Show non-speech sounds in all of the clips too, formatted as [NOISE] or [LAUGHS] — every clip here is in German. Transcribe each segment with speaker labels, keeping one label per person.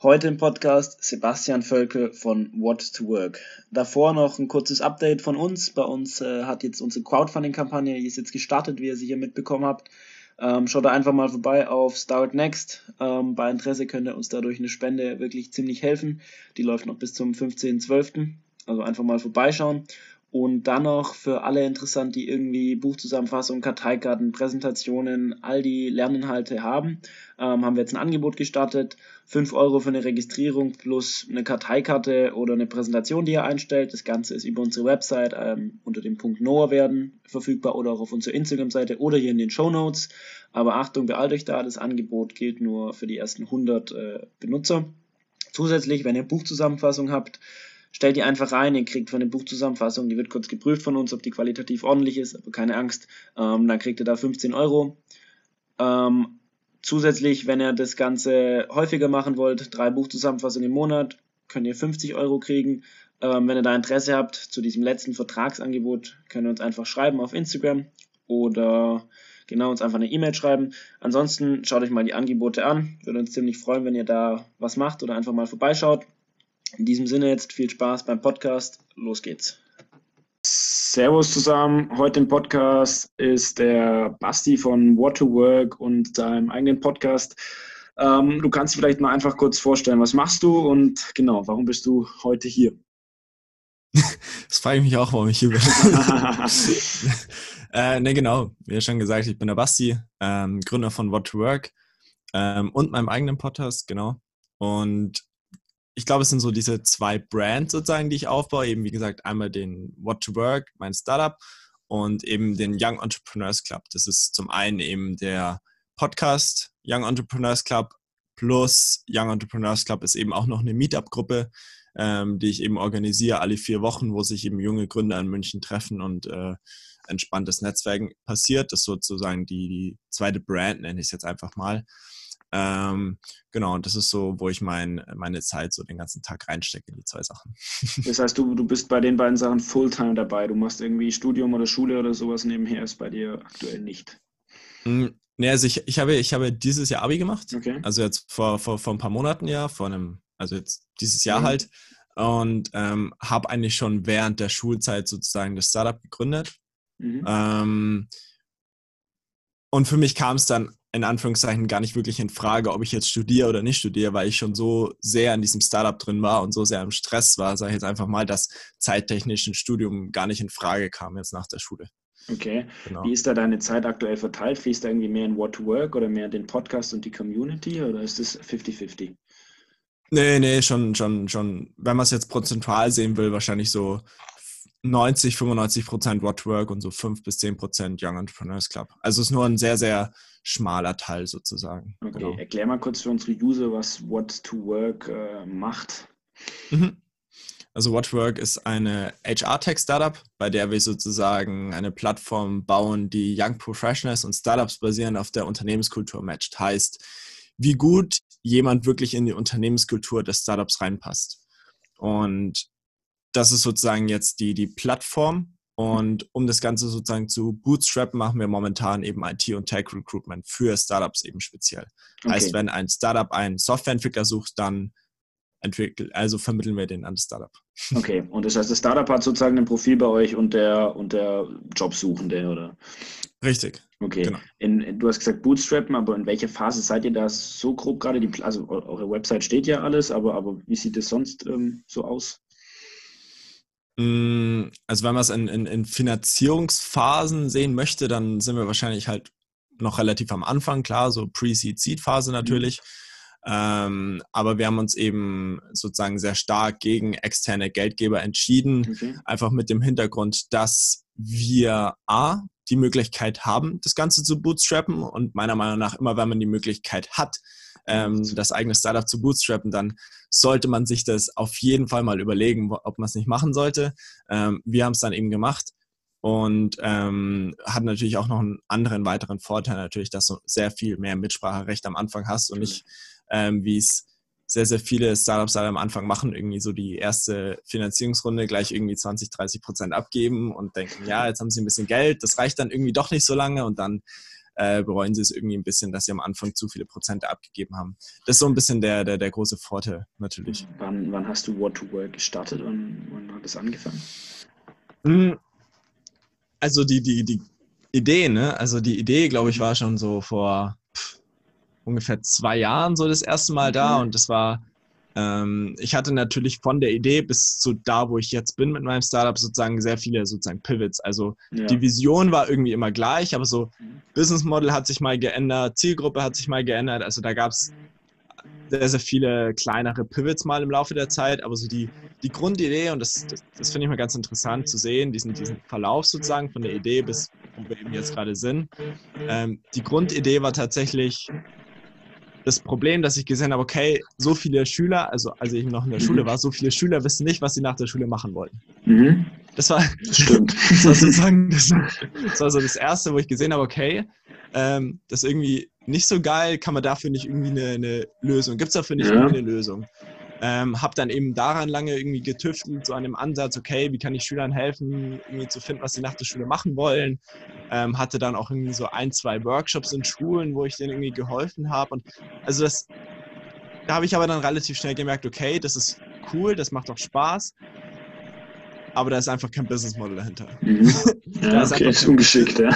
Speaker 1: Heute im Podcast Sebastian Völkel von What to Work. Davor noch ein kurzes Update von uns. Bei uns äh, hat jetzt unsere Crowdfunding-Kampagne, die ist jetzt gestartet, wie ihr sicher mitbekommen habt. Ähm, schaut da einfach mal vorbei auf Start Next. Ähm, bei Interesse könnt ihr uns dadurch eine Spende wirklich ziemlich helfen. Die läuft noch bis zum 15.12. Also einfach mal vorbeischauen. Und dann noch für alle interessant, die irgendwie Buchzusammenfassungen, Karteikarten, Präsentationen, all die Lerninhalte haben, ähm, haben wir jetzt ein Angebot gestartet. 5 Euro für eine Registrierung plus eine Karteikarte oder eine Präsentation, die ihr einstellt. Das Ganze ist über unsere Website ähm, unter dem Punkt Noah werden verfügbar oder auch auf unserer Instagram-Seite oder hier in den Show Notes. Aber Achtung, beeilt euch da, das Angebot gilt nur für die ersten 100 äh, Benutzer. Zusätzlich, wenn ihr Buchzusammenfassung habt, stellt die einfach rein, ihr kriegt von der Buchzusammenfassung, die wird kurz geprüft von uns, ob die qualitativ ordentlich ist, aber keine Angst, ähm, dann kriegt ihr da 15 Euro. Ähm, zusätzlich, wenn ihr das Ganze häufiger machen wollt, drei Buchzusammenfassungen im Monat, könnt ihr 50 Euro kriegen. Ähm, wenn ihr da Interesse habt zu diesem letzten Vertragsangebot, könnt ihr uns einfach schreiben auf Instagram oder genau uns einfach eine E-Mail schreiben. Ansonsten schaut euch mal die Angebote an. Würde uns ziemlich freuen, wenn ihr da was macht oder einfach mal vorbeischaut. In diesem Sinne jetzt viel Spaß beim Podcast. Los geht's. Servus zusammen. Heute im Podcast ist der Basti von What to Work und seinem eigenen Podcast. Ähm, du kannst vielleicht mal einfach kurz vorstellen, was machst du und genau, warum bist du heute hier? [LAUGHS]
Speaker 2: Das frage ich mich auch, warum ich hier bin. [LAUGHS] [LAUGHS] äh, ne, genau. Wie schon gesagt, ich bin der Basti, ähm, Gründer von What to Work ähm, und meinem eigenen Podcast, genau. Und ich glaube, es sind so diese zwei Brands sozusagen, die ich aufbaue. Eben, wie gesagt, einmal den What to Work, mein Startup, und eben den Young Entrepreneurs Club. Das ist zum einen eben der Podcast Young Entrepreneurs Club plus Young Entrepreneurs Club ist eben auch noch eine Meetup-Gruppe, ähm, die ich eben organisiere alle vier Wochen, wo sich eben junge Gründer in München treffen und äh, entspanntes Netzwerken passiert. Das ist sozusagen die, die zweite Brand, nenne ich es jetzt einfach mal. Ähm, genau, und das ist so, wo ich mein, meine Zeit so den ganzen Tag reinstecke in die zwei Sachen. [LAUGHS]
Speaker 1: Das heißt, du, du bist bei den beiden Sachen Fulltime dabei. Du machst irgendwie Studium oder Schule oder sowas nebenher, ist bei dir aktuell nicht.
Speaker 2: Hm, nee, also ich, ich, habe, ich habe dieses Jahr Abi gemacht. Okay. Also jetzt vor, vor, vor ein paar Monaten ja, vor einem, also jetzt dieses Jahr mhm. halt. Und ähm, habe eigentlich schon während der Schulzeit sozusagen das Startup gegründet. Mhm. Ähm, und für mich kam es dann in Anführungszeichen gar nicht wirklich in Frage, ob ich jetzt studiere oder nicht studiere, weil ich schon so sehr in diesem Startup drin war und so sehr im Stress war, sage ich jetzt einfach mal, dass zeittechnisch ein Studium gar nicht in Frage kam jetzt nach der Schule.
Speaker 1: Okay. Genau. Wie ist da deine Zeit aktuell verteilt? Fließt da irgendwie mehr in What to Work oder mehr in den Podcast und die Community oder ist es 50-50?
Speaker 2: Nee, nee, schon, schon, schon, wenn man es jetzt prozentual sehen will, wahrscheinlich so 90, 95 Prozent Work und so 5 bis 10 Prozent Young Entrepreneurs Club. Also es ist nur ein sehr, sehr schmaler Teil sozusagen.
Speaker 1: Okay, genau. erklär mal kurz für unsere User, was What to Work äh, macht. Mhm.
Speaker 2: Also What to Work ist eine HR-Tech-Startup, bei der wir sozusagen eine Plattform bauen, die Young Professionals und Startups basierend auf der Unternehmenskultur matcht. Heißt, wie gut jemand wirklich in die Unternehmenskultur des Startups reinpasst. Und das ist sozusagen jetzt die, die Plattform. Und um das Ganze sozusagen zu bootstrappen, machen wir momentan eben IT- und Tech-Recruitment für Startups eben speziell. Okay. Heißt, wenn ein Startup einen Softwareentwickler sucht, dann entwickelt, also vermitteln wir den an das Startup.
Speaker 1: Okay, und das heißt, das Startup hat sozusagen ein Profil bei euch und der, und der Jobsuchende, oder?
Speaker 2: Richtig.
Speaker 1: Okay. Genau. In, du hast gesagt Bootstrappen, aber in welcher Phase seid ihr da so grob gerade? Die, also eure Website steht ja alles, aber, aber wie sieht es sonst ähm, so aus?
Speaker 2: Mm, also wenn man es in, in, in Finanzierungsphasen sehen möchte, dann sind wir wahrscheinlich halt noch relativ am Anfang, klar, so Pre-Seed-Seed-Phase natürlich. Mhm. Ähm, aber wir haben uns eben sozusagen sehr stark gegen externe Geldgeber entschieden, okay. einfach mit dem Hintergrund, dass wir A, die Möglichkeit haben, das Ganze zu bootstrappen und meiner Meinung nach immer, wenn man die Möglichkeit hat, ähm, das eigene Startup zu bootstrappen, dann sollte man sich das auf jeden Fall mal überlegen, ob man es nicht machen sollte. Ähm, wir haben es dann eben gemacht und ähm, hat natürlich auch noch einen anderen weiteren Vorteil natürlich, dass du sehr viel mehr Mitspracherecht am Anfang hast und nicht, ähm, wie es sehr, sehr viele Startups am Anfang machen, irgendwie so die erste Finanzierungsrunde gleich irgendwie 20, 30 Prozent abgeben und denken, ja, jetzt haben sie ein bisschen Geld, das reicht dann irgendwie doch nicht so lange und dann äh, bereuen sie es irgendwie ein bisschen, dass sie am Anfang zu viele Prozente abgegeben haben. Das ist so ein bisschen der, der, der große Vorteil natürlich.
Speaker 1: Wann, wann hast du What to Work gestartet und wann hat es angefangen?
Speaker 2: Hm, also die, die, die Idee, ne? Also die Idee, glaube ich, war schon so vor ungefähr zwei Jahren so das erste Mal da und das war ähm, ich hatte natürlich von der Idee bis zu da, wo ich jetzt bin mit meinem Startup, sozusagen sehr viele sozusagen Pivots. Also ja. die Vision war irgendwie immer gleich, aber so mhm. Business Model hat sich mal geändert, Zielgruppe hat sich mal geändert. Also da gab es sehr, sehr viele kleinere Pivots mal im Laufe der Zeit, aber so die, die Grundidee, und das, das, das finde ich mal ganz interessant zu sehen, diesen, diesen Verlauf sozusagen von der Idee bis wo wir eben jetzt gerade sind. Ähm, die Grundidee war tatsächlich, das Problem, dass ich gesehen habe, okay, so viele Schüler, also als ich noch in der Schule war, so viele Schüler wissen nicht, was sie nach der Schule machen wollen. Mhm. Das war, Stimmt. [LAUGHS] das war sozusagen, das, das, war so das Erste, wo ich gesehen habe, okay, ähm, das ist irgendwie nicht so geil, kann man dafür nicht irgendwie eine, eine Lösung, gibt es dafür nicht ja. irgendwie eine Lösung? Ähm, habe dann eben daran lange irgendwie getüftelt, so an dem Ansatz, okay, wie kann ich Schülern helfen, irgendwie zu finden, was sie nach der Schule machen wollen. Ähm, hatte dann auch irgendwie so ein, zwei Workshops in Schulen, wo ich denen irgendwie geholfen habe. Und also das, da habe ich aber dann relativ schnell gemerkt, okay, das ist cool, das macht auch Spaß aber da ist einfach kein Business Model dahinter. Mhm. [LAUGHS]
Speaker 1: Ja, ist okay, ist ungeschickt, ja.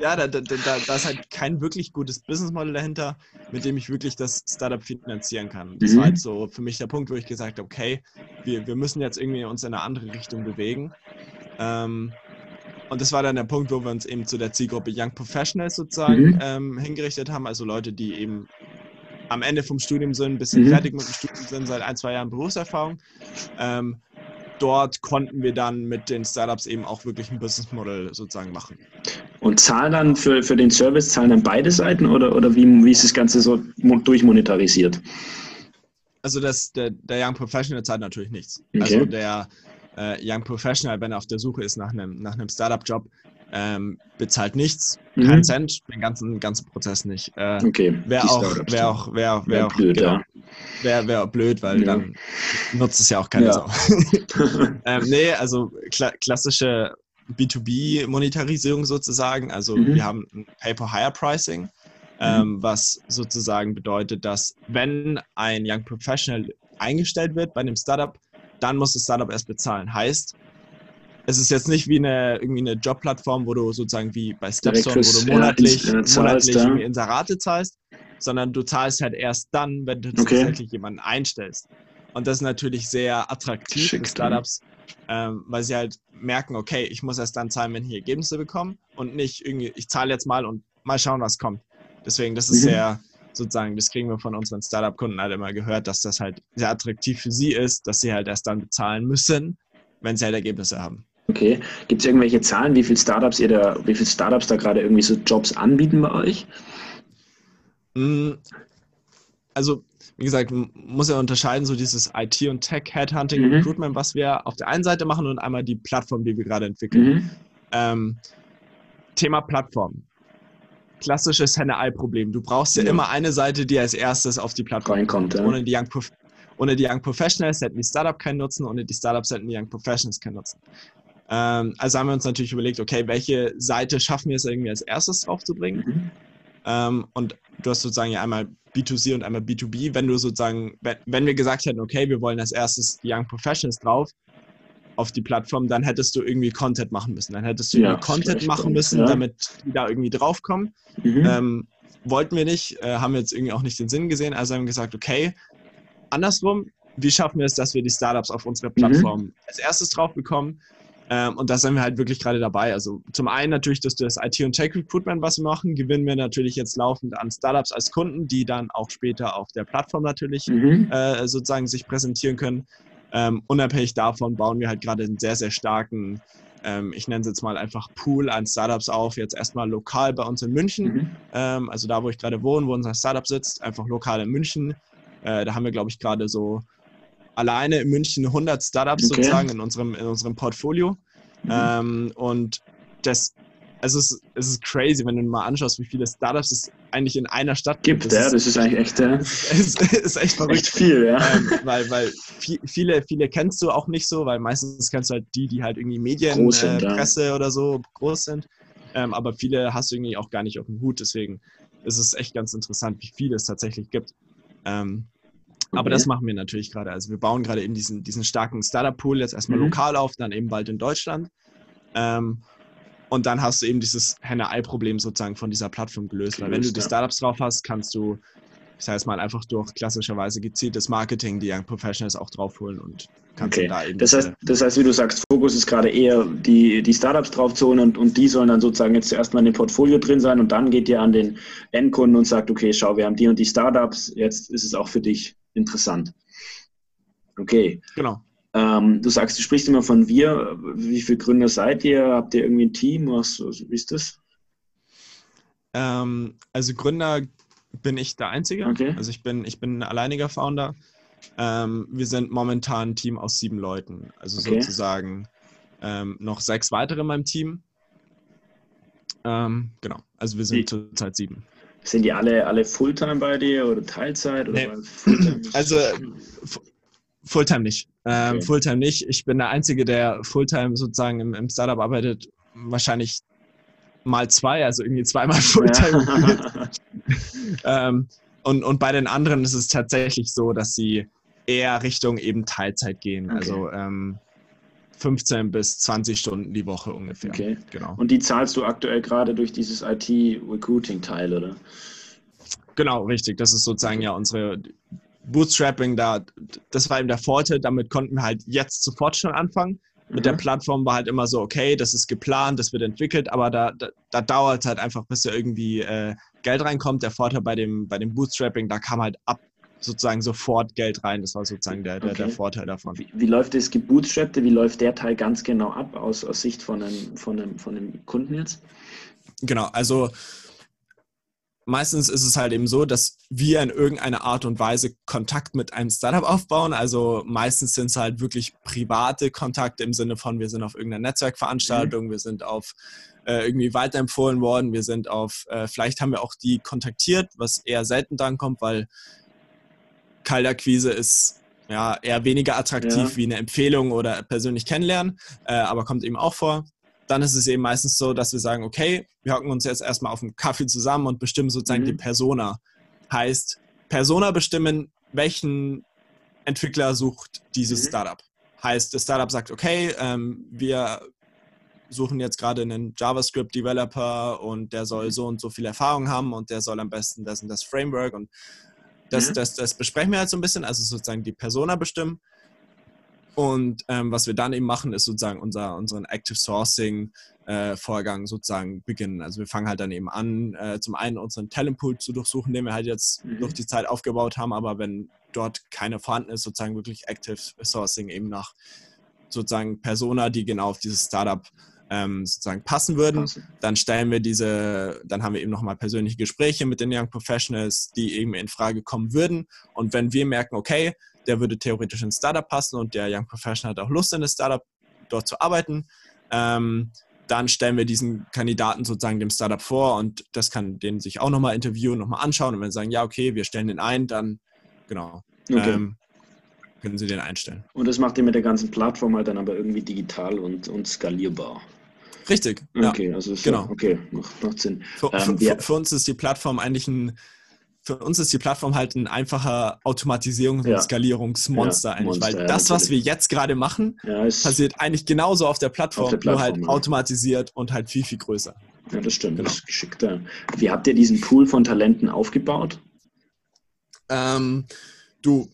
Speaker 2: Ja, da, da, da, da, ist halt kein wirklich gutes Business Model dahinter, mit dem ich wirklich das Startup finanzieren kann. Das mhm. war halt so für mich der Punkt, wo ich gesagt habe, okay, wir, wir müssen jetzt irgendwie uns in eine andere Richtung bewegen. Ähm, und das war dann der Punkt, wo wir uns eben zu der Zielgruppe Young Professionals sozusagen mhm. ähm, hingerichtet haben, also Leute, die eben am Ende vom Studium sind, ein bisschen mhm. fertig mit dem Studium sind, seit ein, zwei Jahren Berufserfahrung. Ähm, dort konnten wir dann mit den Startups eben auch wirklich ein Business Model sozusagen machen.
Speaker 1: Und zahlen dann für, für den Service, zahlen dann beide Seiten oder, oder wie, wie ist das Ganze so durchmonetarisiert?
Speaker 2: Also das, der, der Young Professional zahlt natürlich nichts. Okay. Also der äh, Young Professional, wenn er auf der Suche ist nach einem, nach einem Startup-Job, ähm, bezahlt nichts, mhm. keinen Cent, den ganzen, ganzen Prozess nicht. Äh, okay. Wäre auch, wär auch, wär wär auch blöd, genau, ja. Wäre wär blöd, weil ja. dann nutzt es ja auch keiner ja. Sau. [LAUGHS] ähm, nee, also kla klassische B2B-Monetarisierung sozusagen. Also mhm. wir haben ein Pay-per-Hire-Pricing, mhm. ähm, mhm. was sozusagen bedeutet, dass wenn ein Young Professional eingestellt wird bei einem Startup, dann muss das Startup erst bezahlen. Heißt, es ist jetzt nicht wie eine, irgendwie eine Jobplattform, wo du sozusagen wie bei Stepstone, wo du monatlich, monatlich. Inserate zahlst, sondern du zahlst halt erst dann, wenn du okay. tatsächlich jemanden einstellst. Und das ist natürlich sehr attraktiv Schick, für Startups, ähm, weil sie halt merken, okay, ich muss erst dann zahlen, wenn ich Ergebnisse bekomme und nicht irgendwie, ich zahle jetzt mal und mal schauen, was kommt. Deswegen, das ist mhm. sehr, sozusagen, das kriegen wir von unseren Startup-Kunden halt immer gehört, dass das halt sehr attraktiv für sie ist, dass sie halt erst dann bezahlen müssen, wenn sie halt Ergebnisse haben.
Speaker 1: Okay. Gibt es irgendwelche Zahlen, wie viele Startups ihr da, wie viele Startups da gerade irgendwie so Jobs anbieten bei euch?
Speaker 2: Mm, also, wie gesagt, muss ja unterscheiden, so dieses IT und Tech, Headhunting, mhm. Recruitment, was wir auf der einen Seite machen und einmal die Plattform, die wir gerade entwickeln. Mhm. Ähm, Thema Plattform. Klassisches Henne-Ei-Problem. Du brauchst ja, ja, immer eine Seite, die als erstes auf die Plattform
Speaker 1: reinkommt. Ja.
Speaker 2: Ohne, die Young ohne die Young Professionals hätten die Startup keinen Nutzen, ohne die Startups hätten die Young Professionals keinen Nutzen. Ähm, also haben wir uns natürlich überlegt, okay, welche Seite schaffen wir es irgendwie als erstes draufzubringen? Mhm. Ähm, und du hast sozusagen ja einmal B2C und einmal B2B. Wenn du sozusagen, wenn wir gesagt hätten, okay, wir wollen als erstes die Young Professionals drauf auf die Plattform, dann hättest du irgendwie Content machen müssen. Dann hättest du ja, Content machen müssen, ja. damit die da irgendwie draufkommen. Mhm. Ähm, wollten wir nicht, äh, haben wir jetzt irgendwie auch nicht den Sinn gesehen, also haben wir gesagt, okay, andersrum, wie schaffen wir es, dass wir die Startups auf unsere mhm. Plattform mhm. als erstes drauf bekommen? Ähm, und da sind wir halt wirklich gerade dabei. Also zum einen natürlich, dass das IT- und Tech-Recruitment, was wir machen, gewinnen wir natürlich jetzt laufend an Startups als Kunden, die dann auch später auf der Plattform natürlich mhm. äh, sozusagen sich präsentieren können. Ähm, unabhängig davon bauen wir halt gerade einen sehr, sehr starken, ähm, ich nenne es jetzt mal einfach Pool an Startups auf, jetzt erstmal lokal bei uns in München. Mhm. Ähm, also da, wo ich gerade wohne, wo unser Startup sitzt, einfach lokal in München. Äh, da haben wir, glaube ich, gerade so alleine in München 100 Startups okay. sozusagen in unserem, in unserem Portfolio. Mhm. Ähm, und das, also es, es, ist crazy, wenn du mal anschaust, wie viele Startups es eigentlich in einer Stadt
Speaker 1: gibt. gibt das ja, das ist eigentlich echt, ja. [LAUGHS]
Speaker 2: Es ist, ist, echt verrückt. Echt
Speaker 1: viel, ja.
Speaker 2: Ähm, weil, weil viele, viele kennst du auch nicht so, weil meistens kennst du halt die, die halt irgendwie Medien, sind, äh, Presse ja. oder so groß sind. ähm, aber viele hast du irgendwie auch gar nicht auf dem Hut. Deswegen ist es echt ganz interessant, wie viele es tatsächlich gibt. Ähm, okay. Aber das machen wir natürlich gerade. Also wir bauen gerade eben diesen, diesen starken Startup-Pool jetzt erstmal mhm. lokal auf, dann eben bald in Deutschland. Ähm, und dann hast du eben dieses Henne-Ei-Problem sozusagen von dieser Plattform gelöst. Weil wenn du die Startups drauf hast, kannst du, ich sage es mal, einfach durch klassischerweise gezieltes Marketing die Young Professionals auch draufholen und kannst
Speaker 1: okay. da eben. Das heißt, das heißt, wie du sagst, Fokus ist gerade eher die, die Startups draufzuholen und, und die sollen dann sozusagen jetzt zuerst mal in dem Portfolio drin sein und dann geht ihr an den Endkunden und sagt, okay, schau, wir haben die und die Startups, jetzt ist es auch für dich interessant. Okay.
Speaker 2: Genau.
Speaker 1: Ähm, du sagst, du sprichst immer von wir. Wie viele Gründer seid ihr? Habt ihr irgendwie ein Team? Was, wie ist das?
Speaker 2: Ähm, also Gründer bin ich der Einzige. Okay. Also ich bin, ich bin ein alleiniger Founder. Ähm, wir sind momentan ein Team aus sieben Leuten. Also okay. sozusagen ähm, noch sechs weitere in meinem Team. Ähm, genau. Also wir sind zurzeit sieben.
Speaker 1: Sind die alle, alle Fulltime bei dir oder Teilzeit? Oder
Speaker 2: nee. Also Fulltime nicht. Ähm, okay. Fulltime nicht. Ich bin der Einzige, der Fulltime sozusagen im, im Startup arbeitet. Wahrscheinlich mal zwei, also irgendwie zweimal [LAUGHS] Fulltime. Ja. [LAUGHS] ähm, und, und bei den anderen ist es tatsächlich so, dass sie eher Richtung eben Teilzeit gehen. Okay. Also ähm, 15 bis 20 Stunden die Woche ungefähr.
Speaker 1: Okay. Genau. Und die zahlst du aktuell gerade durch dieses IT-Recruiting-Teil, oder?
Speaker 2: Genau, richtig. Das ist sozusagen ja unsere Bootstrapping da, das war eben der Vorteil, damit konnten wir halt jetzt sofort schon anfangen. Mit mhm. der Plattform war halt immer so, okay, das ist geplant, das wird entwickelt, aber da, da, da dauert es halt einfach, bis da irgendwie äh, Geld reinkommt. Der Vorteil bei dem, bei dem Bootstrapping, da kam halt ab sozusagen sofort Geld rein. Das war sozusagen der, der, okay. der Vorteil davon.
Speaker 1: Wie, wie, läuft das Gebootstrappte, wie läuft der Teil ganz genau ab aus, aus Sicht von einem, von, einem, von einem Kunden jetzt?
Speaker 2: Genau, also meistens ist es halt eben so, dass wir in irgendeiner Art und Weise Kontakt mit einem Startup aufbauen. Also meistens sind es halt wirklich private Kontakte im Sinne von, wir sind auf irgendeiner Netzwerkveranstaltung, mhm. wir sind auf äh, irgendwie weiterempfohlen worden, wir sind auf, äh, vielleicht haben wir auch die kontaktiert, was eher selten dann kommt, weil Kaltakquise ist ja eher weniger attraktiv ja. wie eine Empfehlung oder persönlich kennenlernen, äh, aber kommt eben auch vor dann ist es eben meistens so, dass wir sagen, okay, wir hocken uns jetzt erstmal auf einen Kaffee zusammen und bestimmen sozusagen mhm. die Persona. Heißt, Persona bestimmen, welchen Entwickler sucht dieses mhm. Startup. Heißt, das Startup sagt, okay, ähm, wir suchen jetzt gerade einen JavaScript-Developer und der soll mhm. so und so viel Erfahrung haben und der soll am besten das und das Framework und das, mhm. das, das besprechen wir halt so ein bisschen, also sozusagen die Persona bestimmen. Und ähm, was wir dann eben machen, ist sozusagen unser, unseren Active Sourcing äh, Vorgang sozusagen beginnen. Also wir fangen halt dann eben an, äh, zum einen unseren Talentpool zu durchsuchen, den wir halt jetzt mhm. durch die Zeit aufgebaut haben, aber wenn dort keine vorhanden ist, sozusagen wirklich Active Sourcing eben nach sozusagen Persona, die genau auf dieses Startup ähm, sozusagen passen würden. Dann stellen wir diese, dann haben wir eben nochmal persönliche Gespräche mit den Young Professionals, die eben in Frage kommen würden. Und wenn wir merken, okay, der würde theoretisch ins Startup passen und der Young Professional hat auch Lust in das Startup dort zu arbeiten. Ähm, dann stellen wir diesen Kandidaten sozusagen dem Startup vor und das kann den sich auch nochmal interviewen, nochmal anschauen und wenn sie sagen, ja, okay, wir stellen den ein, dann genau. Okay. Ähm, können Sie den einstellen.
Speaker 1: Und das macht ihr mit der ganzen Plattform halt dann aber irgendwie digital und, und skalierbar.
Speaker 2: Richtig.
Speaker 1: Okay, ja. also genau. okay, macht, macht Sinn.
Speaker 2: Für, ähm, für, für, uns ist die Plattform eigentlich ein, für uns ist die Plattform halt ein einfacher Automatisierungs- und ja. Skalierungsmonster ja, eigentlich, Monster, weil das, was wir jetzt gerade machen, passiert eigentlich genauso auf der Plattform, auf der Plattform nur halt automatisiert und halt viel, viel größer.
Speaker 1: Ja, das stimmt, genau. das ist geschickter. Wie habt ihr diesen Pool von Talenten aufgebaut?
Speaker 2: Ähm, du,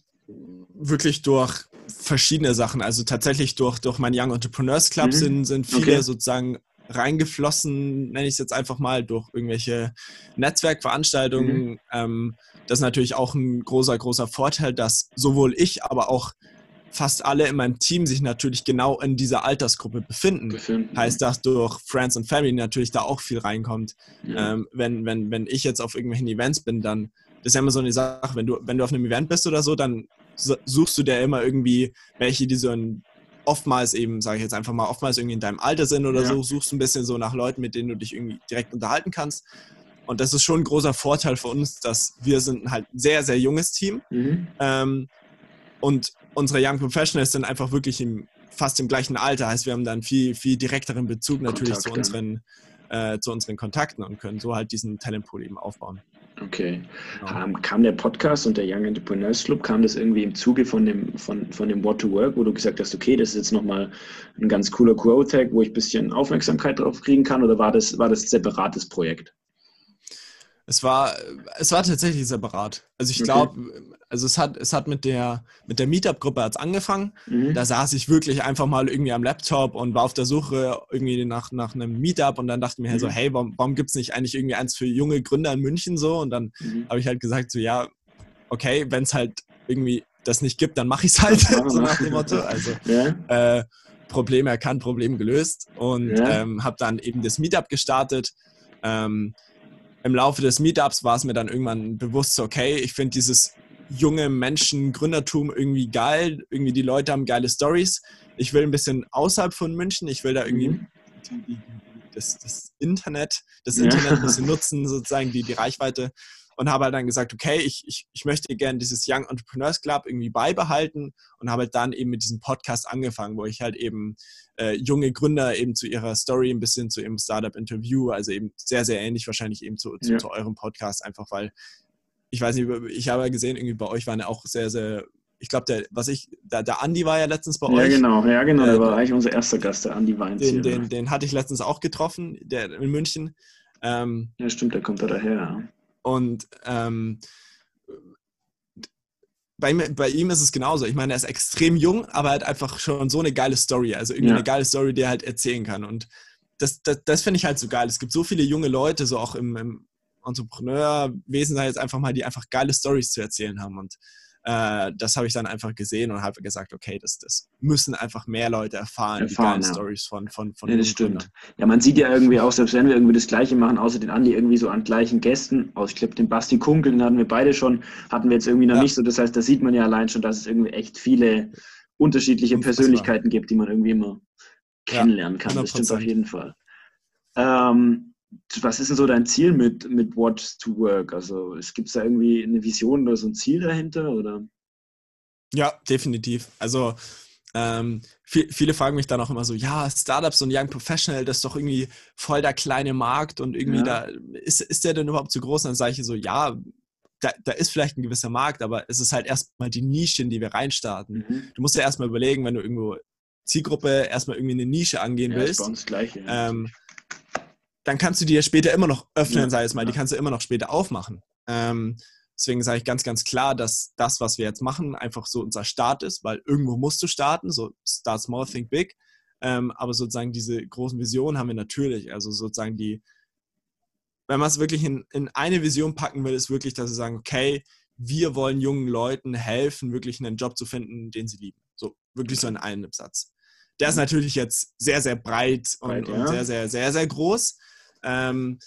Speaker 2: wirklich durch verschiedene Sachen, also tatsächlich durch, durch mein Young Entrepreneurs Club mhm. sind, sind viele okay. sozusagen reingeflossen, nenne ich es jetzt einfach mal, durch irgendwelche Netzwerkveranstaltungen. Mhm. Ähm, das ist natürlich auch ein großer, großer Vorteil, dass sowohl ich, aber auch fast alle in meinem Team sich natürlich genau in dieser Altersgruppe befinden. befinden. Heißt, dass durch Friends und Family natürlich da auch viel reinkommt. Ja. Ähm, wenn, wenn, wenn ich jetzt auf irgendwelchen Events bin, dann das ist ja immer so eine Sache, wenn du, wenn du auf einem Event bist oder so, dann suchst du dir immer irgendwie welche, die so ein oftmals eben, sage ich jetzt einfach mal, oftmals irgendwie in deinem Alter sind oder ja. so, suchst ein bisschen so nach Leuten, mit denen du dich irgendwie direkt unterhalten kannst. Und das ist schon ein großer Vorteil für uns, dass wir sind halt ein sehr, sehr junges Team. Mhm. Ähm, und unsere Young Professionals sind einfach wirklich im, fast im gleichen Alter. Heißt, wir haben dann viel, viel direkteren Bezug natürlich Kontakt, zu unseren, äh, zu unseren Kontakten und können so halt diesen Talentpool eben aufbauen.
Speaker 1: Okay. Genau. Um, kam der Podcast und der Young Entrepreneurs Club, kam das irgendwie im Zuge von dem, von, von dem What to Work, wo du gesagt hast, okay, das ist jetzt nochmal ein ganz cooler Growth-Tag, wo ich ein bisschen Aufmerksamkeit drauf kriegen kann, oder war das, war das ein separates Projekt?
Speaker 2: Es war, es war tatsächlich separat. Also ich glaube, okay. also es hat, es hat mit der, mit der Meetup-Gruppe angefangen. Mhm. Da saß ich wirklich einfach mal irgendwie am Laptop und war auf der Suche irgendwie nach, nach einem Meetup und dann dachte ich mir halt mhm. so, hey, warum, warum gibt es nicht eigentlich irgendwie eins für junge Gründer in München so? Und dann mhm. habe ich halt gesagt, so ja, okay, wenn es halt irgendwie das nicht gibt, dann mache ich es halt, [LAUGHS] so nach dem Motto. Also ja. äh, Problem erkannt, Problem gelöst und ja. ähm, habe dann eben das Meetup gestartet. Ähm, im Laufe des Meetups war es mir dann irgendwann bewusst, okay, ich finde dieses junge Menschen-Gründertum irgendwie geil. Irgendwie die Leute haben geile Stories. Ich will ein bisschen außerhalb von München. Ich will da irgendwie mhm. das, das, Internet, das Internet ein [LAUGHS] bisschen nutzen, sozusagen die, die Reichweite und habe halt dann gesagt, okay, ich, ich, ich möchte gerne dieses Young Entrepreneurs Club irgendwie beibehalten und habe halt dann eben mit diesem Podcast angefangen, wo ich halt eben äh, junge Gründer eben zu ihrer Story ein bisschen zu ihrem Startup-Interview, also eben sehr, sehr ähnlich wahrscheinlich eben zu, zu, ja. zu eurem Podcast, einfach weil ich weiß nicht, ich habe gesehen, irgendwie bei euch waren ja auch sehr, sehr ich glaube, der, was ich, der, der Andi war ja letztens bei
Speaker 1: ja,
Speaker 2: euch.
Speaker 1: Ja, genau, ja, genau, der äh, war eigentlich unser erster Gast, der Andi Weins.
Speaker 2: Den, den, den, hatte ich letztens auch getroffen, der in München.
Speaker 1: Ähm, ja, stimmt, der kommt da daher.
Speaker 2: Und ähm, bei, bei, ihm ist es genauso. Ich meine, er ist extrem jung, aber er hat einfach schon so eine geile Story. Also irgendwie ja. eine geile Story, die er halt erzählen kann. Und das, das, das finde ich halt so geil. Es gibt so viele junge Leute, so auch im, im Entrepreneurwesen, da jetzt einfach mal, die einfach geile Stories zu erzählen haben. Und äh, das habe ich dann einfach gesehen und habe gesagt, okay, das, das müssen einfach mehr Leute erfahren, erfahren die ja. Stories von, von, von
Speaker 1: ja, das stimmt. Ja, man sieht ja irgendwie auch, selbst wenn wir irgendwie das Gleiche machen, außer den Andi irgendwie so an gleichen Gästen, aus, ich glaube, den Basti Kunkel, den hatten wir beide schon, hatten wir jetzt irgendwie noch ja. nicht so. Das heißt, da sieht man ja allein schon, dass es irgendwie echt viele unterschiedliche Unfassbar. Persönlichkeiten gibt, die man irgendwie immer kennenlernen kann. das stimmt auf jeden Fall. Ähm, was ist denn so dein Ziel mit, mit What to Work? Also gibt es da irgendwie eine Vision oder so ein Ziel dahinter? Oder?
Speaker 2: Ja, definitiv. Also ähm, viel, viele fragen mich dann auch immer so, ja, Startups und Young Professional, das ist doch irgendwie voll der kleine Markt und irgendwie ja. da, ist, ist der denn überhaupt zu groß? Und dann sage ich so, ja, da, da, ist vielleicht ein gewisser Markt, aber es ist halt erstmal die Nische, in die wir reinstarten. Mhm. Du musst ja erstmal überlegen, wenn du irgendwo Zielgruppe erstmal irgendwie eine Nische angehen ja, willst. Ist bei uns gleich, ja. ähm, dann kannst du die ja später immer noch öffnen, ja, sei es mal, die kannst du immer noch später aufmachen. Ähm, deswegen sage ich ganz, ganz klar, dass das, was wir jetzt machen, einfach so unser Start ist, weil irgendwo musst du starten, so start small, think big. Ähm, aber sozusagen diese großen Visionen haben wir natürlich. Also sozusagen die, wenn man es wirklich in, in eine Vision packen will, ist wirklich, dass sie sagen, okay, wir wollen jungen Leuten helfen, wirklich einen Job zu finden, den sie lieben. So, wirklich so in einem Satz. Der ist natürlich jetzt sehr, sehr breit und, breit, ja. und sehr, sehr, sehr, sehr groß. Ähm,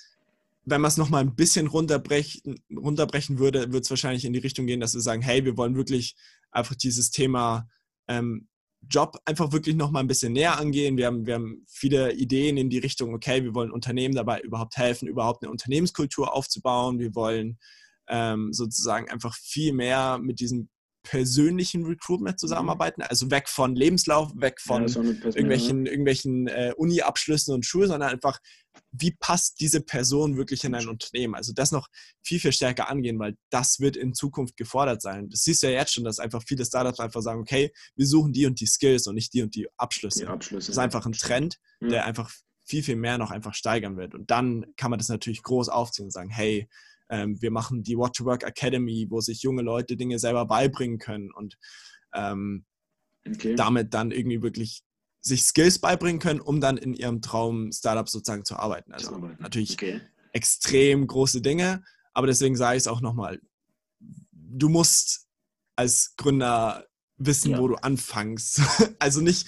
Speaker 2: wenn man es nochmal ein bisschen runterbrechen, runterbrechen würde, würde es wahrscheinlich in die Richtung gehen, dass wir sagen, hey, wir wollen wirklich einfach dieses Thema ähm, Job einfach wirklich nochmal ein bisschen näher angehen. Wir haben, wir haben viele Ideen in die Richtung, okay, wir wollen Unternehmen dabei überhaupt helfen, überhaupt eine Unternehmenskultur aufzubauen. Wir wollen ähm, sozusagen einfach viel mehr mit diesem persönlichen Recruitment zusammenarbeiten, mhm. also weg von Lebenslauf, weg von ja, irgendwelchen, irgendwelchen äh, Uni-Abschlüssen und Schulen, sondern einfach, wie passt diese Person wirklich in ein Unternehmen? Also das noch viel, viel stärker angehen, weil das wird in Zukunft gefordert sein. Das siehst du ja jetzt schon, dass einfach viele Startups einfach sagen, okay, wir suchen die und die Skills und nicht die und die Abschlüsse. Die Abschlüsse das ist einfach ein Trend, ja. der einfach viel, viel mehr noch einfach steigern wird. Und dann kann man das natürlich groß aufziehen und sagen, hey, ähm, wir machen die What to Work Academy, wo sich junge Leute Dinge selber beibringen können und ähm, okay. damit dann irgendwie wirklich sich Skills beibringen können, um dann in ihrem Traum-Startup sozusagen zu arbeiten. Also arbeiten. natürlich okay. extrem große Dinge, aber deswegen sage ich es auch nochmal, du musst als Gründer wissen, ja. wo du anfängst. [LAUGHS] also nicht,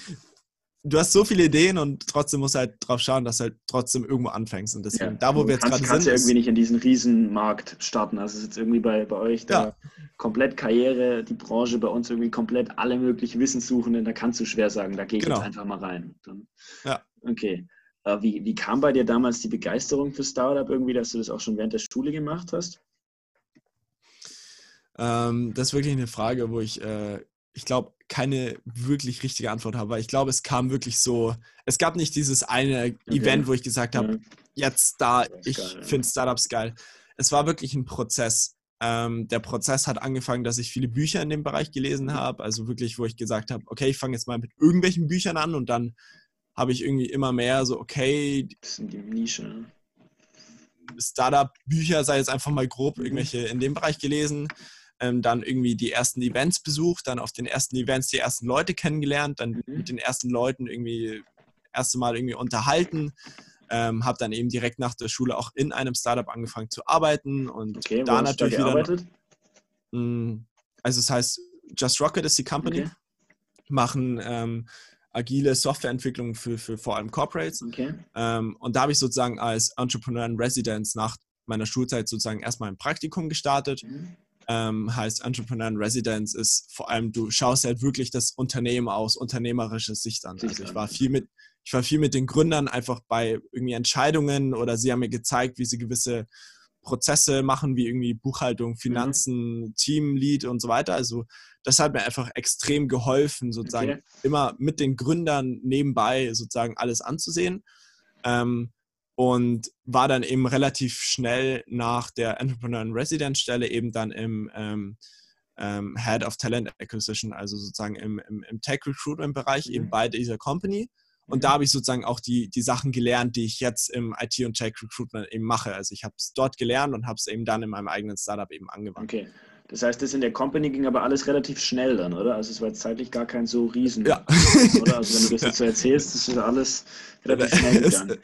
Speaker 2: du hast so viele Ideen und trotzdem musst du halt drauf schauen, dass du halt trotzdem irgendwo anfängst. Und deswegen, ja. da wo wir jetzt gerade sind. Du
Speaker 1: kannst ja irgendwie nicht in diesen Riesenmarkt starten. Also es ist jetzt irgendwie bei, bei euch da ja. komplett Karriere, die Branche bei uns irgendwie komplett alle möglichen Wissenssuchenden, da kannst du schwer sagen, da gehe ich genau. jetzt einfach mal rein. Dann, ja. Okay. Äh, wie, wie kam bei dir damals die Begeisterung für Startup irgendwie, dass du das auch schon während der Schule gemacht hast?
Speaker 2: Ähm, das ist wirklich eine Frage, wo ich äh, ich glaube, keine wirklich richtige Antwort habe, weil ich glaube, es kam wirklich so, es gab nicht dieses eine okay. Event, wo ich gesagt habe, ja. jetzt da, ich finde Startups geil. Es war wirklich ein Prozess. Ähm, der Prozess hat angefangen, dass ich viele Bücher in dem Bereich gelesen mhm. habe, also wirklich, wo ich gesagt habe, okay, ich fange jetzt mal mit irgendwelchen Büchern an und dann habe ich irgendwie immer mehr so, okay,
Speaker 1: bisschen die Nische.
Speaker 2: Startup-Bücher, sei jetzt einfach mal grob mhm. irgendwelche in dem Bereich gelesen ähm, dann irgendwie die ersten Events besucht, dann auf den ersten Events die ersten Leute kennengelernt, dann mhm. mit den ersten Leuten irgendwie erste Mal irgendwie unterhalten. Ähm, habe dann eben direkt nach der Schule auch in einem Startup angefangen zu arbeiten und
Speaker 1: okay, da natürlich da wieder.
Speaker 2: Mh, hm, also es heißt Just Rocket ist die Company, okay. machen ähm, agile Softwareentwicklung für, für vor allem Corporates.
Speaker 1: Okay.
Speaker 2: Ähm, und da habe ich sozusagen als Entrepreneur in Residence nach meiner Schulzeit sozusagen erstmal ein Praktikum gestartet. Mhm ähm, heißt Entrepreneur in Residence, ist vor allem, du schaust halt wirklich das Unternehmen aus unternehmerischer Sicht an. Also ich war viel mit, ich war viel mit den Gründern einfach bei irgendwie Entscheidungen oder sie haben mir gezeigt, wie sie gewisse Prozesse machen, wie irgendwie Buchhaltung, mhm. Finanzen, mhm. Teamlead und so weiter. Also das hat mir einfach extrem geholfen, sozusagen okay. immer mit den Gründern nebenbei sozusagen alles anzusehen. Ähm, und war dann eben relativ schnell nach der Entrepreneur in Residence Stelle eben dann im ähm, ähm, Head of Talent Acquisition, also sozusagen im, im, im Tech Recruitment Bereich mhm. eben bei dieser Company. Und mhm. da habe ich sozusagen auch die, die Sachen gelernt, die ich jetzt im IT und Tech Recruitment eben mache. Also ich habe es dort gelernt und habe es eben dann in meinem eigenen Startup eben angewandt.
Speaker 1: Okay. Das heißt, das in der Company ging aber alles relativ schnell dann, oder? Also es war zeitlich gar kein so riesen.
Speaker 2: Ja.
Speaker 1: Oder? Also wenn du das [LAUGHS] jetzt so erzählst, das ist alles [LAUGHS] relativ schnell gegangen.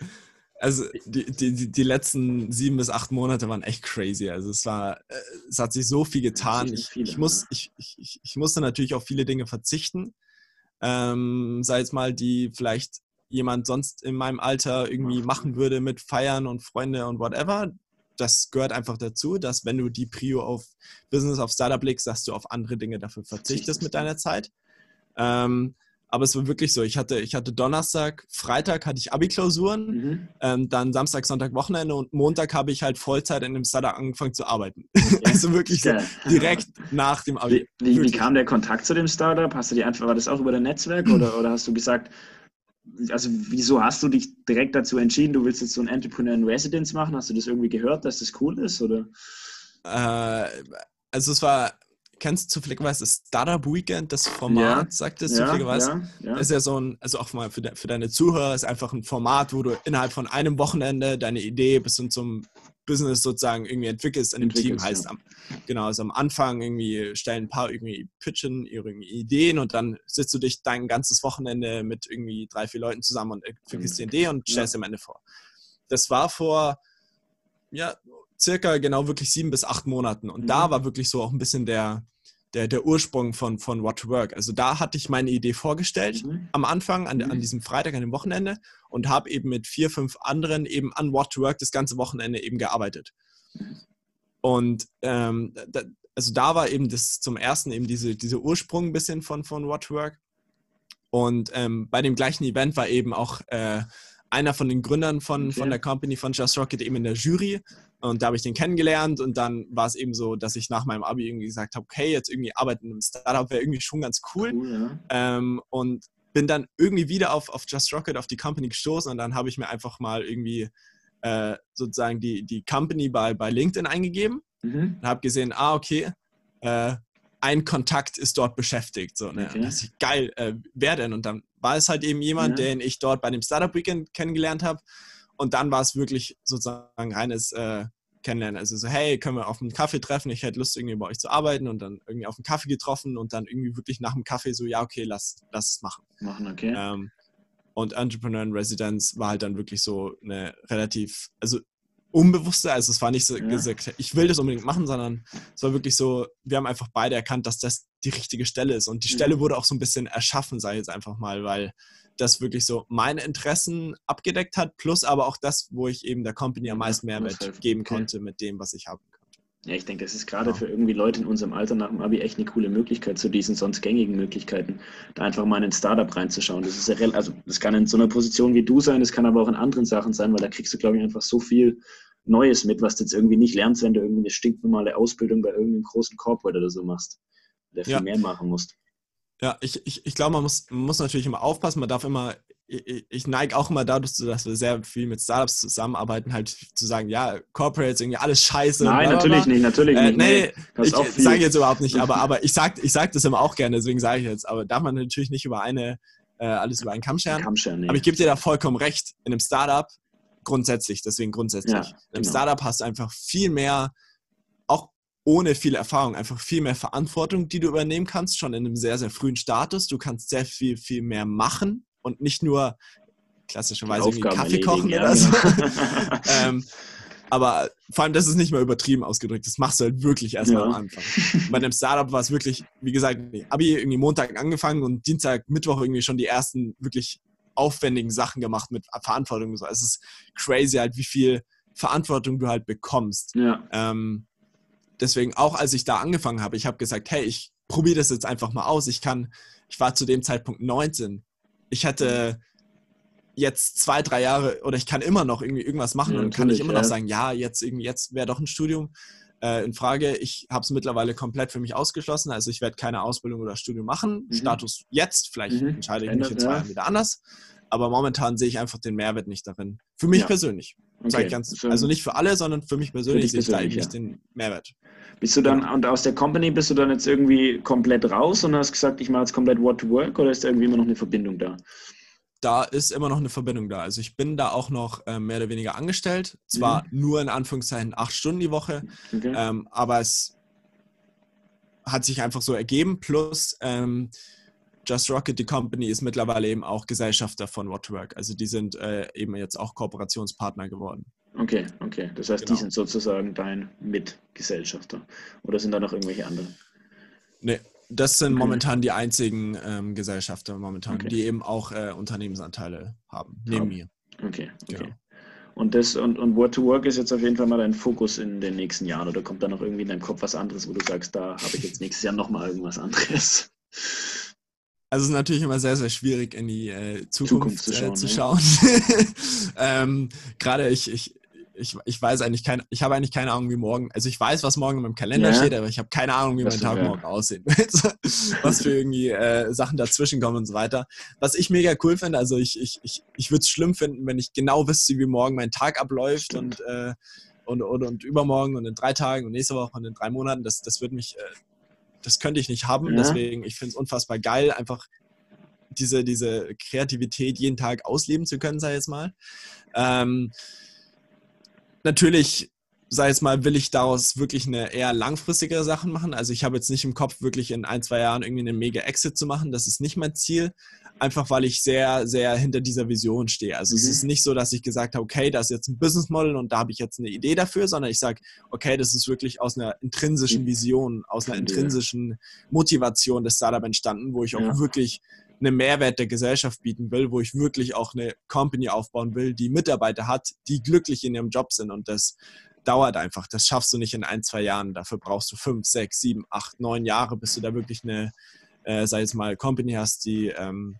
Speaker 2: Also die, die, die letzten sieben bis acht Monate waren echt crazy. Also es war, äh, es hat sich so viel getan. Ich, ich, muss, ich, ich, ich musste natürlich auf viele Dinge verzichten. Ähm, sei es mal, die vielleicht jemand sonst in meinem Alter irgendwie machen würde mit Feiern und Freunde und whatever. Das gehört einfach dazu, dass wenn du die Prio auf Business, auf Startup legst, dass du auf andere Dinge dafür verzichtest mit deiner Zeit. Ähm, aber es war wirklich so. Ich hatte, ich hatte Donnerstag, Freitag hatte ich Abi-Klausuren, mhm. ähm, dann Samstag, Sonntag, Wochenende und Montag habe ich halt Vollzeit in dem Startup angefangen zu arbeiten. Okay. [LAUGHS] also wirklich so direkt nach dem Abi.
Speaker 1: Wie, wie, wie, kam der Kontakt zu dem Startup? Hast du die einfach, war das auch über dein Netzwerk [CLEARS THROAT] oder, oder hast du gesagt, also wieso hast du dich direkt dazu entschieden, du willst jetzt so ein Entrepreneur in Residence machen? Hast du das irgendwie gehört, dass das cool ist? Oder?
Speaker 2: Äh, also es war kennst du zufälligerweise das Startup Weekend, das Format, ja, sagt es ja, zufälligerweise? Ja, ja. Ist ja so ein, also auch mal für, de, für deine Zuhörer, ist einfach ein Format, wo du innerhalb von einem Wochenende deine Idee bis hin zum Business sozusagen irgendwie entwickelst in dem Team. Heißt, am, genau, also am Anfang irgendwie stellen ein paar irgendwie pitchen ihre Ideen und dann sitzt du dich dein ganzes Wochenende mit irgendwie drei, vier Leuten zusammen und entwickelst die Idee und stellst am Ende vor. Das war vor, ja, circa genau wirklich sieben bis acht Monaten. Und mhm. da war wirklich so auch ein bisschen der, der, der Ursprung von, von What to Work. Also da hatte ich meine Idee vorgestellt mhm. am Anfang, an, mhm. an diesem Freitag, an dem Wochenende und habe eben mit vier, fünf anderen eben an What to Work das ganze Wochenende eben gearbeitet. Und ähm, da, also da war eben das zum ersten eben diese, diese Ursprung ein bisschen von, von What to Work. Und ähm, bei dem gleichen Event war eben auch äh, einer von den Gründern von, okay. von der Company von Just Rocket eben in der Jury und da habe ich den kennengelernt und dann war es eben so, dass ich nach meinem Abi irgendwie gesagt habe, okay, jetzt irgendwie arbeiten im Startup wäre irgendwie schon ganz cool. cool ja. ähm, und bin dann irgendwie wieder auf, auf Just Rocket, auf die Company gestoßen und dann habe ich mir einfach mal irgendwie äh, sozusagen die, die Company bei, bei LinkedIn eingegeben mhm. und habe gesehen, ah, okay, äh, ein Kontakt ist dort beschäftigt. So, ne? Okay. ist geil, äh, wer denn? Und dann war es halt eben jemand, ja. den ich dort bei dem Startup Weekend kennengelernt habe. Und dann war es wirklich sozusagen reines äh, Kennenlernen. Also so, hey, können wir auf einen Kaffee treffen? Ich hätte Lust, irgendwie bei euch zu arbeiten und dann irgendwie auf einen Kaffee getroffen und dann irgendwie wirklich nach dem Kaffee so, ja, okay, lass, lass es machen.
Speaker 1: Machen, okay.
Speaker 2: Ähm, und Entrepreneur in Residence war halt dann wirklich so eine relativ, also unbewusste, also es war nicht so ja. gesagt, ich will das unbedingt machen, sondern es war wirklich so, wir haben einfach beide erkannt, dass das die richtige Stelle ist. Und die mhm. Stelle wurde auch so ein bisschen erschaffen, sage ich jetzt einfach mal, weil das wirklich so meine Interessen abgedeckt hat, plus aber auch das, wo ich eben der Company am meisten Mehrwert geben konnte mit dem, was ich haben konnte.
Speaker 1: Ja, ich denke, das ist gerade ja. für irgendwie Leute in unserem Alter nach dem Abi echt eine coole Möglichkeit zu diesen sonst gängigen Möglichkeiten, da einfach mal in ein Startup reinzuschauen. Das ist ja, also das kann in so einer Position wie du sein, das kann aber auch in anderen Sachen sein, weil da kriegst du, glaube ich, einfach so viel Neues mit, was du jetzt irgendwie nicht lernst, wenn du irgendwie eine stinknormale Ausbildung bei irgendeinem großen Corporate oder so machst, der viel ja. mehr machen musst.
Speaker 2: Ja, ich, ich, ich glaube, man muss, man muss natürlich immer aufpassen, man darf immer ich, ich neige auch immer dazu, dass wir sehr viel mit Startups zusammenarbeiten, halt zu sagen, ja, Corporates, irgendwie alles scheiße.
Speaker 1: Nein, natürlich nicht, natürlich
Speaker 2: äh,
Speaker 1: nicht.
Speaker 2: Nee, ich sage jetzt überhaupt nicht, [LAUGHS] aber, aber ich sage ich sag das immer auch gerne, deswegen sage ich jetzt. Aber darf man natürlich nicht über eine, äh, alles über einen Kamm scheren. Kamm scheren nee. Aber ich gebe dir da vollkommen recht. In einem Startup grundsätzlich, deswegen grundsätzlich. Ja, in einem genau. Startup hast du einfach viel mehr, ohne viel Erfahrung, einfach viel mehr Verantwortung, die du übernehmen kannst, schon in einem sehr, sehr frühen Status. Du kannst sehr viel, viel mehr machen und nicht nur klassischerweise Kaffee kochen ja, oder so. [LAUGHS] [LAUGHS] ähm, aber vor allem, das ist nicht mal übertrieben ausgedrückt. Das machst du halt wirklich erstmal ja. am Anfang. Bei einem Startup war es wirklich, wie gesagt, Abi irgendwie Montag angefangen und Dienstag, Mittwoch irgendwie schon die ersten wirklich aufwendigen Sachen gemacht mit Verantwortung. So. Es ist crazy halt, wie viel Verantwortung du halt bekommst. Ja. Ähm, deswegen auch, als ich da angefangen habe, ich habe gesagt, hey, ich probiere das jetzt einfach mal aus. Ich kann, ich war zu dem Zeitpunkt 19 ich hätte jetzt zwei, drei Jahre oder ich kann immer noch irgendwie irgendwas machen ja, und kann ich immer ja. noch sagen, ja, jetzt irgendwie, jetzt wäre doch ein Studium äh, in Frage. Ich habe es mittlerweile komplett für mich ausgeschlossen. Also ich werde keine Ausbildung oder Studium machen. Mhm. Status jetzt, vielleicht mhm. entscheide ich mich in zwei Jahren wieder anders. Aber momentan sehe ich einfach den Mehrwert nicht darin. Für mich persönlich. Okay. Ganz, also nicht für alle, sondern für mich persönlich, für sehe ich da eben nicht den Mehrwert.
Speaker 1: Bist du dann, und aus der Company bist du dann jetzt irgendwie komplett raus und hast gesagt, ich mache jetzt komplett What to Work oder ist da irgendwie immer noch eine Verbindung da?
Speaker 2: Da ist immer noch eine Verbindung da. Also ich bin da auch noch äh, mehr oder weniger angestellt. Zwar mhm. nur in Anführungszeichen acht Stunden die Woche, okay. ähm, aber es hat sich einfach so ergeben. Plus ähm, Just Rocket, die Company, ist mittlerweile eben auch Gesellschafter von What to Work. Also die sind äh, eben jetzt auch Kooperationspartner geworden.
Speaker 1: Okay, okay. Das heißt, genau. die sind sozusagen dein Mitgesellschafter. Oder sind da noch irgendwelche anderen?
Speaker 2: Nee, das sind okay. momentan die einzigen ähm, Gesellschafter momentan, okay. die eben auch äh, Unternehmensanteile haben, neben mir.
Speaker 1: Okay, okay. Genau. Und das und, und Word to Work ist jetzt auf jeden Fall mal dein Fokus in den nächsten Jahren oder kommt da noch irgendwie in deinem Kopf was anderes, wo du sagst, da habe ich jetzt nächstes Jahr nochmal irgendwas anderes?
Speaker 2: Also es ist natürlich immer sehr, sehr schwierig in die äh, Zukunft, Zukunft, zu schauen. Äh, zu schauen. [LAUGHS] ähm, Gerade ich, ich, ich, ich weiß eigentlich keine, ich habe eigentlich keine Ahnung, wie morgen, also ich weiß, was morgen in meinem Kalender ja. steht, aber ich habe keine Ahnung, wie das mein Tag ja. morgen aussehen wird. [LAUGHS] was für irgendwie äh, Sachen dazwischen kommen und so weiter. Was ich mega cool finde, also ich, ich, ich, ich würde es schlimm finden, wenn ich genau wüsste, wie morgen mein Tag abläuft und, äh, und, und, und übermorgen und in drei Tagen und nächste Woche und in drei Monaten. Das, das würde mich, äh, das könnte ich nicht haben. Ja. Deswegen, ich finde es unfassbar geil, einfach diese, diese Kreativität jeden Tag ausleben zu können, sei jetzt mal. Ähm, natürlich, sei es mal, will ich daraus wirklich eine eher langfristigere Sache machen. Also ich habe jetzt nicht im Kopf, wirklich in ein, zwei Jahren irgendwie einen Mega-Exit zu machen. Das ist nicht mein Ziel. Einfach weil ich sehr, sehr hinter dieser Vision stehe. Also mhm. es ist nicht so, dass ich gesagt habe, okay, das ist jetzt ein Business Model und da habe ich jetzt eine Idee dafür, sondern ich sage, okay, das ist wirklich aus einer intrinsischen Vision, aus einer intrinsischen Motivation des Startup entstanden, wo ich auch ja. wirklich einen Mehrwert der Gesellschaft bieten will, wo ich wirklich auch eine Company aufbauen will, die Mitarbeiter hat, die glücklich in ihrem Job sind. Und das dauert einfach. Das schaffst du nicht in ein, zwei Jahren. Dafür brauchst du fünf, sechs, sieben, acht, neun Jahre, bis du da wirklich eine, äh, sei es mal, Company hast, die, ähm,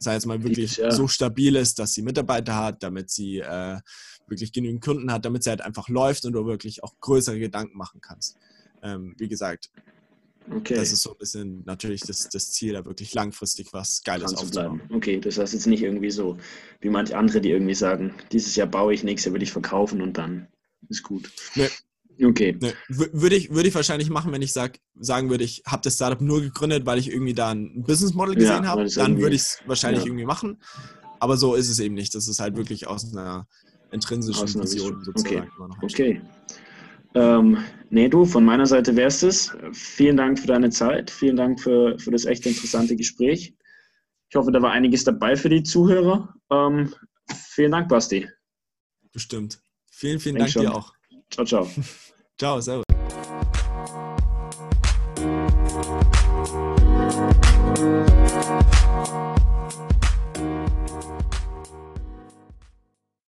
Speaker 2: sei es mal, wirklich ja. so stabil ist, dass sie Mitarbeiter hat, damit sie äh, wirklich genügend Kunden hat, damit sie halt einfach läuft und du wirklich auch größere Gedanken machen kannst. Ähm, wie gesagt, Okay. Das ist so ein bisschen natürlich das, das Ziel, da wirklich langfristig was Geiles aufzubauen.
Speaker 1: Okay, das heißt jetzt nicht irgendwie so, wie manche andere, die irgendwie sagen, dieses Jahr baue ich, nächstes Jahr will ich verkaufen und dann ist gut. Nee.
Speaker 2: Okay. Nee. Würde ich, würde ich wahrscheinlich machen, wenn ich sag, sagen würde, ich habe das Startup nur gegründet, weil ich irgendwie da ein Business Model gesehen ja, habe, dann würde ich es wahrscheinlich ja. irgendwie machen. Aber so ist es eben nicht. Das ist halt wirklich aus einer intrinsischen aus einer Vision
Speaker 1: sozusagen. Okay. okay. Ähm, nee, du, von meiner Seite wär's es. Vielen Dank für deine Zeit. Vielen Dank für, für das echt interessante Gespräch. Ich hoffe, da war einiges dabei für die Zuhörer. Ähm, vielen Dank, Basti.
Speaker 2: Bestimmt. Vielen, vielen Dank schon. dir auch.
Speaker 1: Ciao, ciao. [LAUGHS]
Speaker 2: ciao, servus.